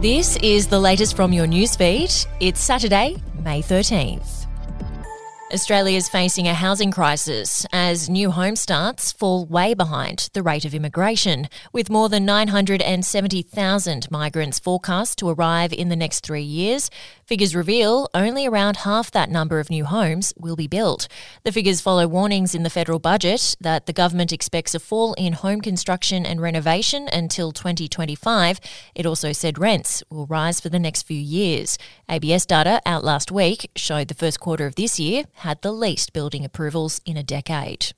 This is the latest from your newsfeed. It's Saturday, May 13th. Australia is facing a housing crisis as new home starts fall way behind the rate of immigration, with more than 970,000 migrants forecast to arrive in the next three years. Figures reveal only around half that number of new homes will be built. The figures follow warnings in the federal budget that the government expects a fall in home construction and renovation until 2025. It also said rents will rise for the next few years. ABS data out last week showed the first quarter of this year had the least building approvals in a decade.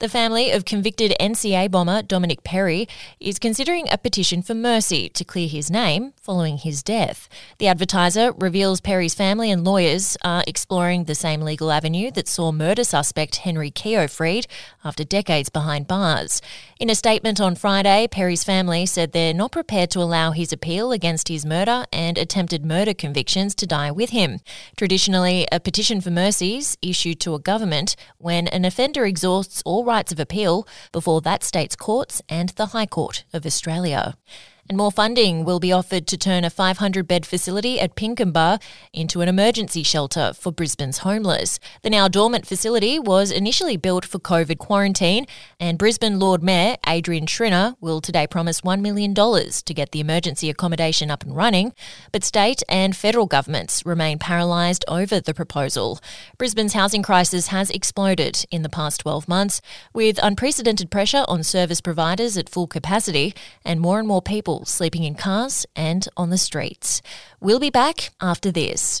The family of convicted NCA bomber Domenic Perre is considering a petition for mercy to clear his name following his death. The advertiser reveals Perre's family and lawyers are exploring the same legal avenue that saw murder suspect Henry Keogh freed after decades behind bars. In a statement on Friday, Perre's family said they're not prepared to allow his appeal against his murder and attempted murder convictions to die with him. Traditionally, a petition for mercy is issued to a government when an offender exhausts all rights of appeal before that state's courts and the High Court of Australia. And more funding will be offered to turn a 500 bed facility at Pinkenba into an emergency shelter for Brisbane's homeless. The now dormant facility was initially built for COVID quarantine, and Brisbane Lord Mayor Adrian Schrinner will today promise $1 million to get the emergency accommodation up and running. But state and federal governments remain paralysed over the proposal. Brisbane's housing crisis has exploded in the past 12 months, with unprecedented pressure on service providers at full capacity and more and more people people sleeping in cars and on the streets. We'll be back after this.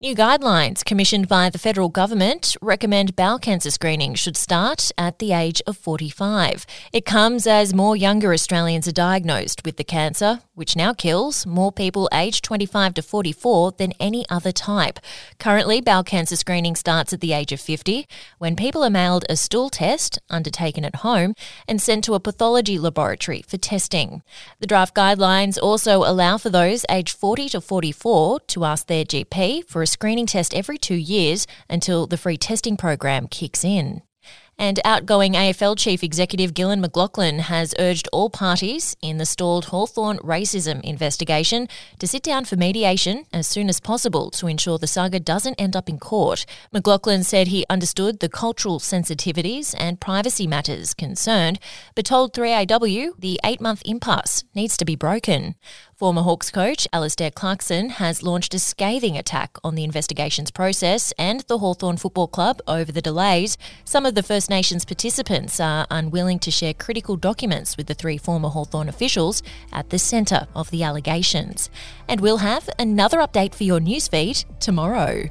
New guidelines commissioned by the federal government recommend bowel cancer screening should start at the age of 45. It comes as more younger Australians are diagnosed with the cancer, which now kills more people aged 25 to 44 than any other type. Currently, bowel cancer screening starts at the age of 50 when people are mailed a stool test undertaken at home and sent to a pathology laboratory for testing. The draft guidelines also allow for those aged 40 to 44 to ask their GP for a screening test every two years until the free testing program kicks in. And outgoing AFL Chief Executive Gillon McLachlan has urged all parties in the stalled Hawthorn racism investigation to sit down for mediation as soon as possible to ensure the saga doesn't end up in court. McLachlan said he understood the cultural sensitivities and privacy matters concerned, but told 3AW the eight month impasse needs to be broken. Former Hawks coach Alastair Clarkson has launched a scathing attack on the investigations process and the Hawthorn Football Club over the delays. Some of the First Nations participants are unwilling to share critical documents with the three former Hawthorn officials at the centre of the allegations. And we'll have another update for your newsfeed tomorrow.